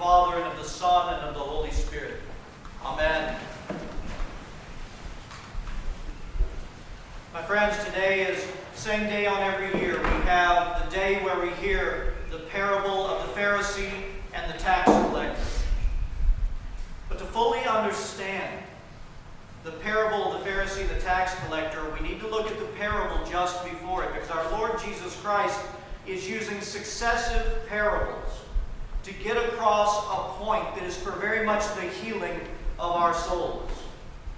Father, and of the Son, and of the Holy Spirit. Amen. My friends, today is same day on every year. We have the day where we hear the parable of the Pharisee and the tax collector. But to fully understand the parable of the Pharisee and the tax collector, we need to look at the parable just before it, because our Lord Jesus Christ is using successive parables to get across a point that is for very much the healing of our souls.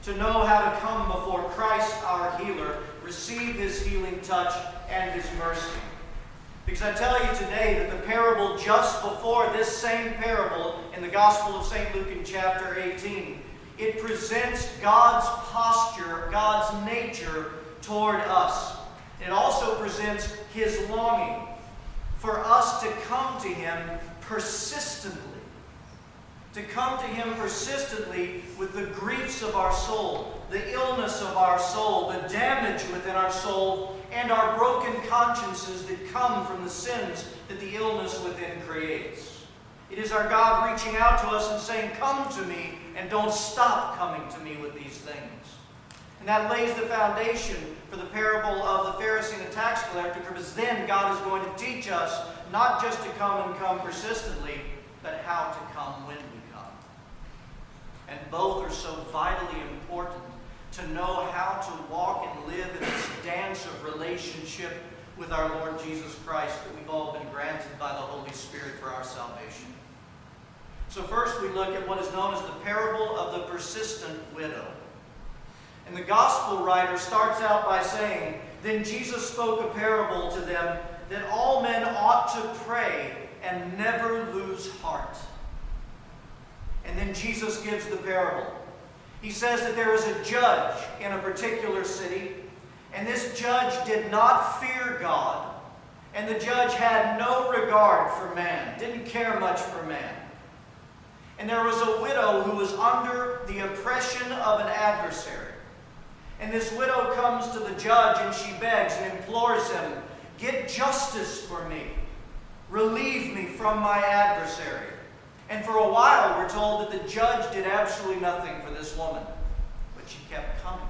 To know how to come before Christ, our healer, receive his healing touch and his mercy. Because I tell you today that the parable just before this same parable in the Gospel of St. Luke in chapter 18, it presents God's posture, God's nature toward us. It also presents his longing for us to come to him persistently. To come to him persistently with the griefs of our soul, the illness of our soul, the damage within our soul, and our broken consciences that come from the sins that the illness within creates. It is our God reaching out to us and saying, Come to me, and don't stop coming to me with these things. And that lays the foundation for the parable of the Pharisee and the tax collector, because then God is going to teach us not just to come and come persistently, but how to come when we come. And both are so vitally important to know how to walk and live in this dance of relationship with our Lord Jesus Christ that we've all been granted by the Holy Spirit for our salvation. So, first we look at what is known as the parable of the persistent widow. And the gospel writer starts out by saying, Then Jesus spoke a parable to them that all men ought to pray and never lose heart. And then Jesus gives the parable. He says that there is a judge in a particular city, and this judge did not fear God, and the judge had no regard for man, didn't care much for man. And there was a widow who was under the oppression of an adversary. And this widow comes to the judge and she begs and implores him, Get justice for me. Relieve me from my adversary. And for a while, we're told that the judge did absolutely nothing for this woman, but she kept coming.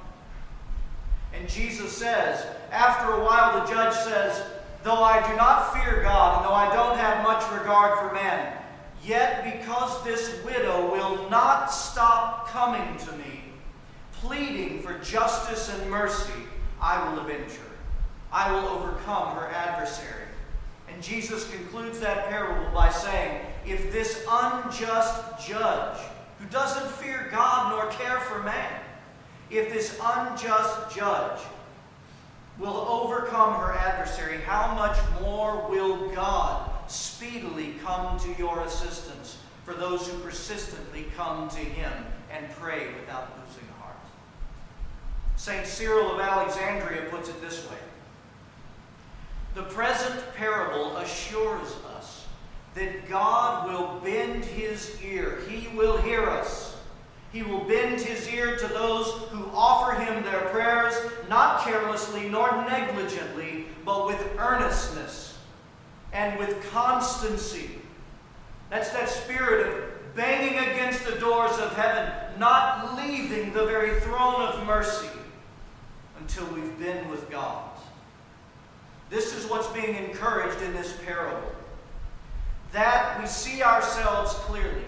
And Jesus says, after a while, the judge says, Though I do not fear God, and though I don't have much regard for man, yet because this widow will not stop coming to me, pleading for justice and mercy, I will avenge her. I will overcome her adversary. And Jesus concludes that parable by saying, If this unjust judge, who doesn't fear God nor care for man, if this unjust judge will overcome her adversary, how much more will God speedily come to your assistance for those who persistently come to him and pray without? St. Cyril of Alexandria puts it this way the present parable assures us that God will bend his ear. He will hear us. He will bend his ear to those who offer him their prayers, not carelessly nor negligently, but with earnestness and with constancy. That's that spirit of banging against the doors of heaven, not leaving the very throne of mercy until we've been with God. This is what's being encouraged in this parable. That we see ourselves clearly,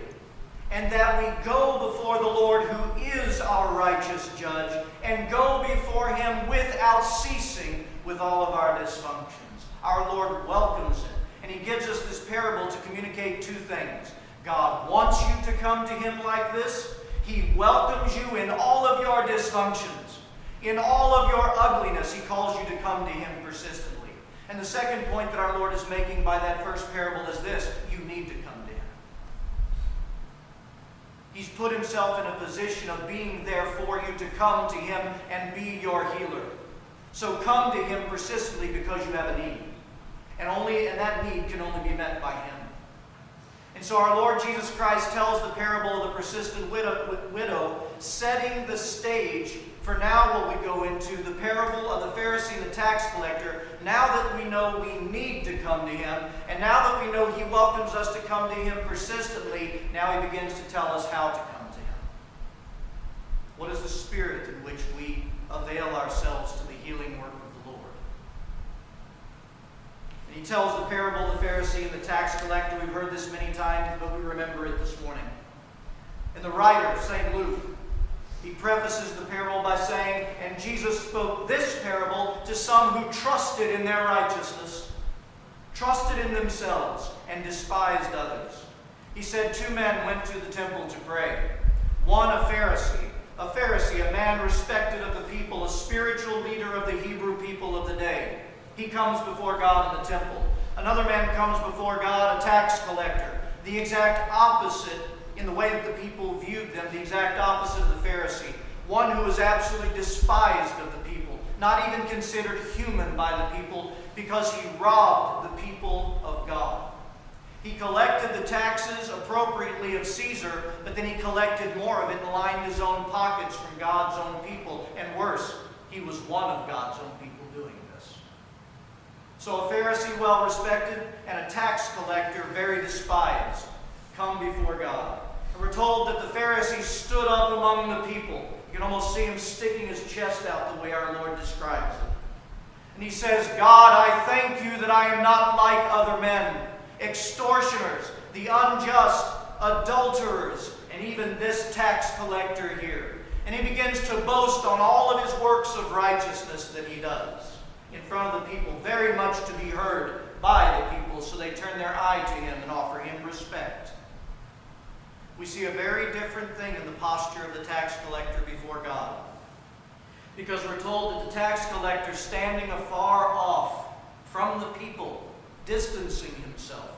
and that we go before the Lord, who is our righteous judge, and go before him without ceasing with all of our dysfunctions. Our Lord welcomes it, and he gives us this parable to communicate two things. God wants you to come to him like this. He welcomes you in all of your dysfunctions. In all of your ugliness, he calls you to come to him persistently. And the second point that our Lord is making by that first parable is this you need to come to Him. He's put Himself in a position of being there for you to come to Him and be your healer. So come to Him persistently because you have a need. And only and that need can only be met by Him. And so our Lord Jesus Christ tells the parable of the persistent widow, widow, setting the stage for now what we go into the parable of the Pharisee and the tax collector. Now that we know we need to come to him, and now that we know he welcomes us to come to him persistently, now he begins to tell us how to come to him. What is the spirit in which we avail ourselves to the healing work? He tells the parable of the Pharisee and the tax collector. We've heard this many times, but we remember it this morning. And the writer, St. Luke, he prefaces the parable by saying, And Jesus spoke this parable to some who trusted in their righteousness, trusted in themselves, and despised others. He said, Two men went to the temple to pray. One, a Pharisee, a Pharisee, a man respected of the people, a spiritual leader of the Hebrew people of the day. He comes before God in the temple. Another man comes before God, a tax collector, the exact opposite in the way that the people viewed them, the exact opposite of the Pharisee. One who was absolutely despised of the people, not even considered human by the people, because he robbed the people of God. He collected the taxes appropriately of Caesar, but then he collected more of it and lined his own pockets from God's own people. And worse, he was one of God's own people. So a Pharisee well respected and a tax collector very despised come before God. And we're told that the Pharisee stood up among the people. You can almost see him sticking his chest out the way our Lord describes it. And he says, God, I thank you that I am not like other men, extortioners, the unjust, adulterers, and even this tax collector here. And he begins to boast on all of his works of righteousness that he does in front of the people, very much to be heard by the people, so they turn their eye to him and offer him respect we see a very different thing in the posture of the tax collector before God. Because we're told that the tax collector, standing afar off from the people, distancing himself,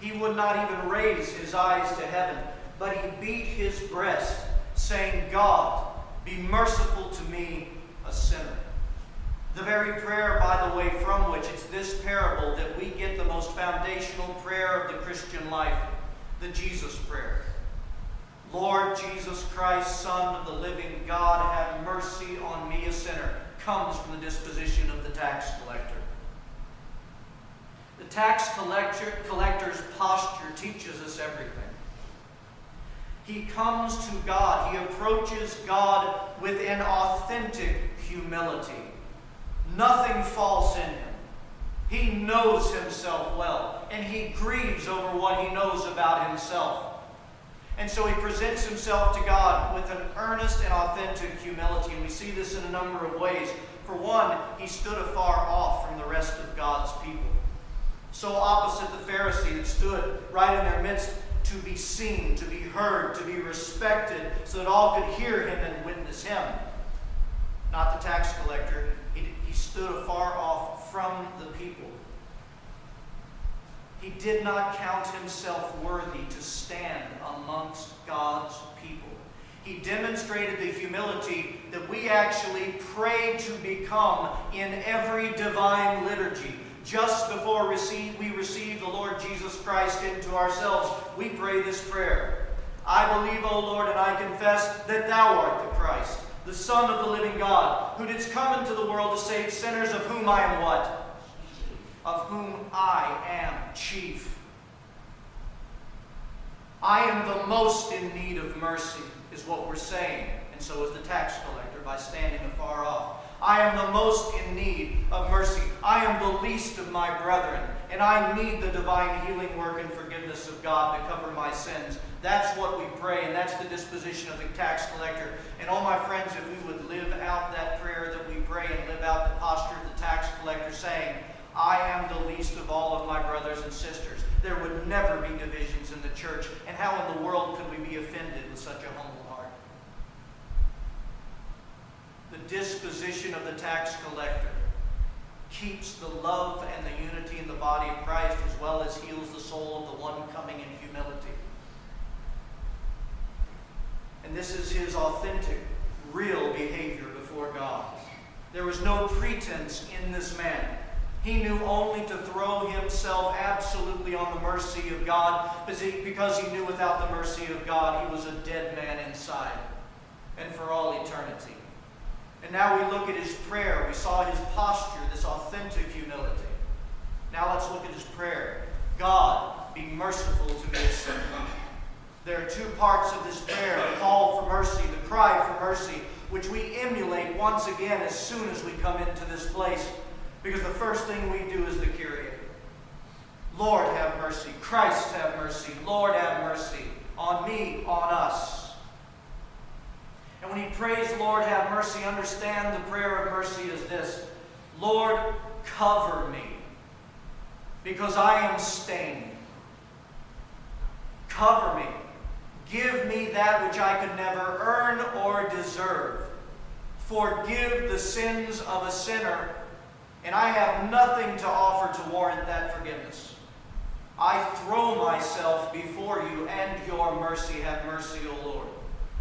he would not even raise his eyes to heaven, but he beat his breast, saying, God, be merciful to me, a sinner. The very prayer, by the way, from which it's this parable that we get the most foundational prayer of the Christian life the Jesus prayer. Lord Jesus Christ, Son of the living God, have mercy on me, a sinner, comes from the disposition of the tax collector. The tax collector, collector's posture teaches us everything. He comes to God, he approaches God with an authentic humility. Nothing false in him. He knows himself well, and he grieves over what he knows about himself. And so he presents himself to God with an earnest and authentic humility. And we see this in a number of ways. For one, he stood afar off from the rest of God's people. So opposite the Pharisee that stood right in their midst to be seen, to be heard, to be respected, so that all could hear him and witness him. Not the tax collector. Stood afar off from the people. He did not count himself worthy to stand amongst God's people. He demonstrated the humility that we actually pray to become in every divine liturgy. Just before we receive the Lord Jesus Christ into ourselves, we pray this prayer. I believe, O Lord, and I confess that thou art the Christ, the Son of the living God, who didst come into the world to save sinners, of whom I am what? of whom I am chief. I am the most in need of mercy, is what we're saying, and so is the tax collector by standing afar off. I am the most in need of mercy. I am the least of my brethren, and I need the divine healing work and forgiveness of God to cover my sins. That's what we pray, and that's the disposition of the tax collector. And all my friends, if we would live out that prayer that we pray and live out the posture of the tax collector, saying, I am the least of all of my brothers and sisters. There would never be divisions in the church. And how in the world could we be offended with such a humble heart? The disposition of the tax collector keeps the love and the unity in the body of Christ as well as heals the soul of the one coming in humility. And this is his authentic, real behavior before God. There was no pretense in this man. He knew only to throw himself absolutely on the mercy of God because he knew without the mercy of God he was a dead man inside and for all eternity. And now we look at his prayer. We saw his posture, this authentic humility. Now let's look at his prayer. God, be merciful to me, a sinner. There are two parts of this prayer the call for mercy, the cry for mercy, which we emulate once again as soon as we come into this place. Because the first thing we do is the Kyrie. Lord, have mercy. Christ, have mercy. Lord, have mercy on me, on us. And when he prays, Lord, have mercy, understand the prayer of mercy is this Lord, cover me, because I am stained. Cover me. Give me that which I could never earn or deserve. Forgive the sins of a sinner, and I have nothing to offer to warrant that forgiveness. I throw myself before you, and your mercy have mercy, O Lord.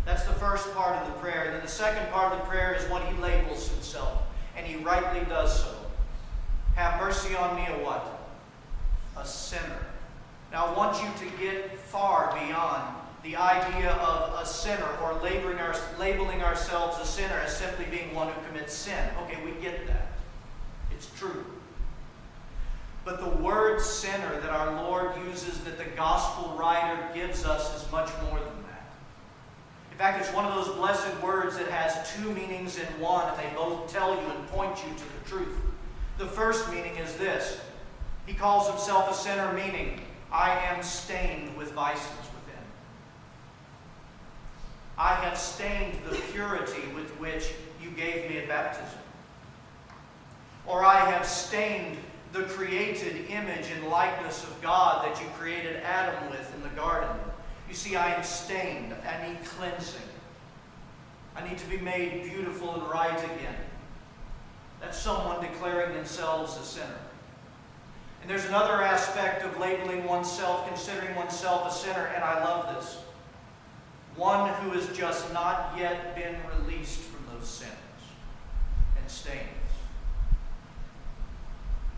That's the first part of the prayer. And then the second part of the prayer is what he labels himself, and he rightly does so. Have mercy on me, a what? A sinner. Now, I want you to get far beyond the idea of a sinner or labeling, our, labeling ourselves a sinner as simply being one who commits sin. Okay, we get that. It's true. But the word sinner that our Lord uses, that the gospel writer gives us, is much more than. In fact, it's one of those blessed words that has two meanings in one, and they both tell you and point you to the truth. The first meaning is this He calls himself a sinner, meaning, I am stained with vices. Within. I have stained the purity with which you gave me at baptism. Or I have stained the created image and likeness of God that you created Adam with in the garden. You see, I am stained. I need cleansing. I need to be made beautiful and right again. That's someone declaring themselves a sinner. And there's another aspect of labeling oneself, considering oneself a sinner, and I love this one who has just not yet been released from those sins and stains.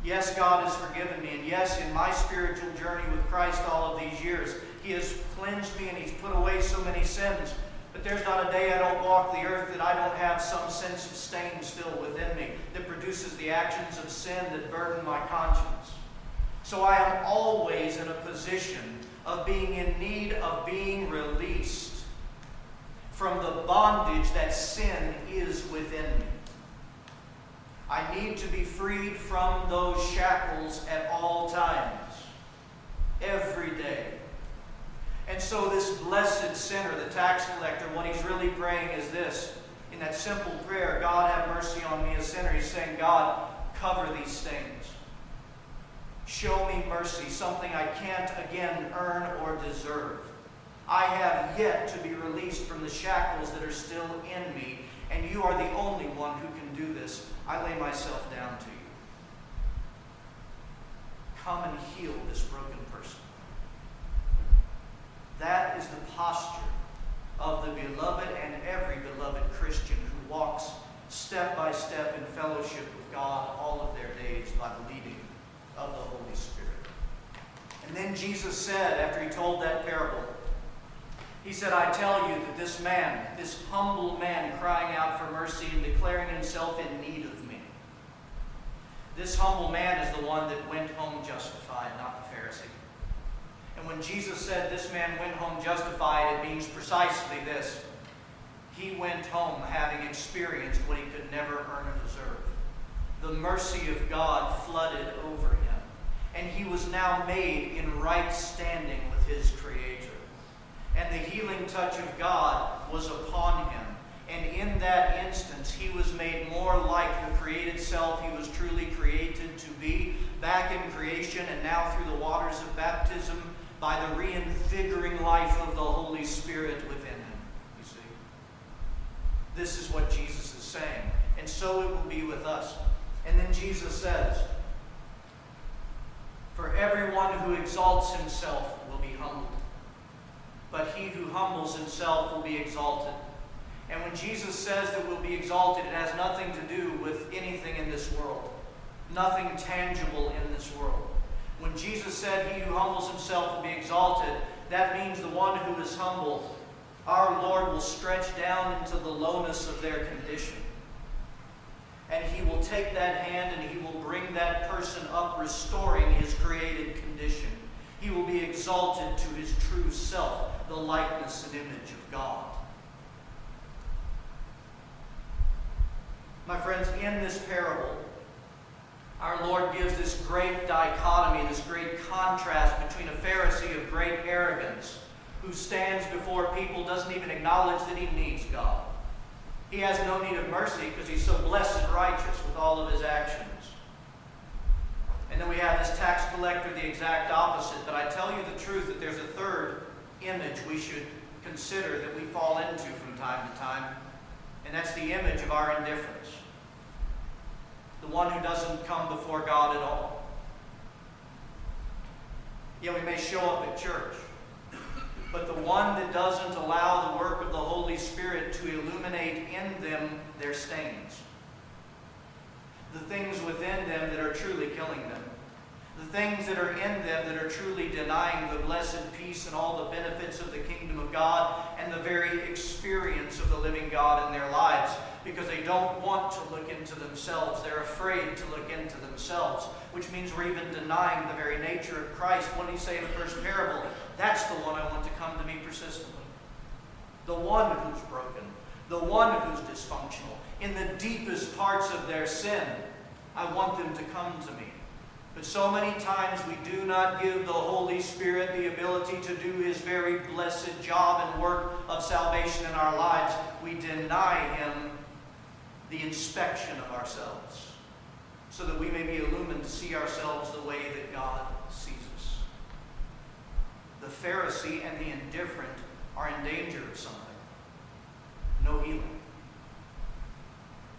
Yes, God has forgiven me, and yes, in my spiritual journey with Christ all of these years, He has cleansed me and He's put away so many sins. But there's not a day I don't walk the earth that I don't have some sense of stain still within me that produces the actions of sin that burden my conscience. So I am always in a position of being in need of being released from the bondage that sin is within me. I need to be freed from those shackles at all times, every day. And so, this blessed sinner, the tax collector, what he's really praying is this. In that simple prayer, God have mercy on me, a sinner, he's saying, God, cover these stains. Show me mercy, something I can't again earn or deserve. I have yet to be released from the shackles that are still in me, and you are the only one who can do this. I lay myself down to you. Come and heal this broken person. That is the posture of the beloved and every beloved Christian who walks step by step in fellowship with God all of their days by the leading of the Holy Spirit. And then Jesus said, after he told that parable, he said, I tell you that this man, this humble man crying out for mercy and declaring himself in need of me, this humble man is the one that went home justified, not the Pharisee. And when Jesus said this man went home justified, it means precisely this. He went home having experienced what he could never earn or deserve. The mercy of God flooded over him, and he was now made in right standing with his Creator and the healing touch of God was upon him. And in that instance, he was made more like the created self he was truly created to be back in creation and now through the waters of baptism by the reinvigorating life of the Holy Spirit within him. You see? This is what Jesus is saying. And so it will be with us. And then Jesus says, For everyone who exalts himself will be humbled but he who humbles himself will be exalted. And when Jesus says that we'll be exalted, it has nothing to do with anything in this world. nothing tangible in this world. When Jesus said, He who humbles himself will be exalted, that means the one who is humble, our Lord will stretch down into the lowness of their condition. And He will take that hand and He will bring that person up, restoring his created condition. He will be exalted to His true self, the likeness and image of God. My friends, in this parable, our Lord gives this great dichotomy, this great contrast between a Pharisee of great arrogance who stands before people, doesn't even acknowledge that he needs God. He has no need of mercy because he's so blessed and righteous with all of his actions. And then we have this tax collector, the exact opposite. But I tell you the truth that there's a third image we should consider that we fall into from time to time, and that's the image of our indifference the one who doesn't come before God at all. Yeah, we may show up at church, but the one that doesn't allow the work of the Holy Spirit to illuminate in them their stains, the things within them that are truly killing them, the things that are in them that are truly denying the blessed peace and all the benefits of the kingdom of God and the very experience of the living God in their lives because they don't want to look into themselves. They're afraid to look into themselves, which means we're even denying the very nature of Christ. When he say in the first parable, that's the one I want to come to me persistently. The one who's broken, the one who's dysfunctional. In the deepest parts of their sin, I want them to come to me. But so many times we do not give the Holy Spirit the ability to do His very blessed job and work of salvation in our lives. We deny Him the inspection of ourselves so that we may be illumined to see ourselves the way that God sees us. The Pharisee and the indifferent are in danger of something no healing.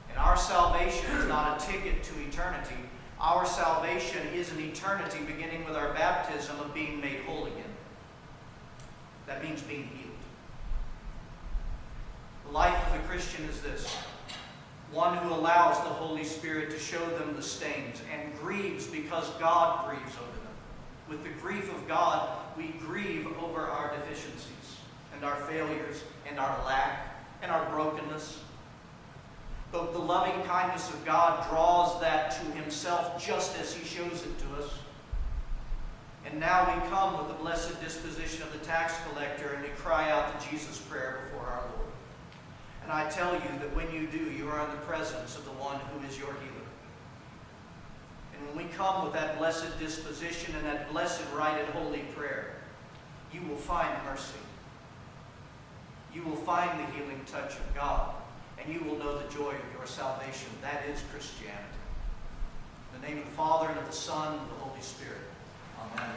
And our salvation is not a ticket to eternity. Our salvation is an eternity beginning with our baptism of being made whole again. That means being healed. The life of the Christian is this one who allows the Holy Spirit to show them the stains and grieves because God grieves over them. With the grief of God, we grieve over our deficiencies and our failures and our lack and our brokenness. But the loving kindness of God draws that to Himself just as He shows it to us. And now we come with the blessed disposition of the tax collector and we cry out the Jesus prayer before our Lord. And I tell you that when you do, you are in the presence of the one who is your healer. And when we come with that blessed disposition and that blessed right and holy prayer, you will find mercy. You will find the healing touch of God, and you will know the joy of your salvation. That is Christianity. In the name of the Father, and of the Son, and of the Holy Spirit. Amen.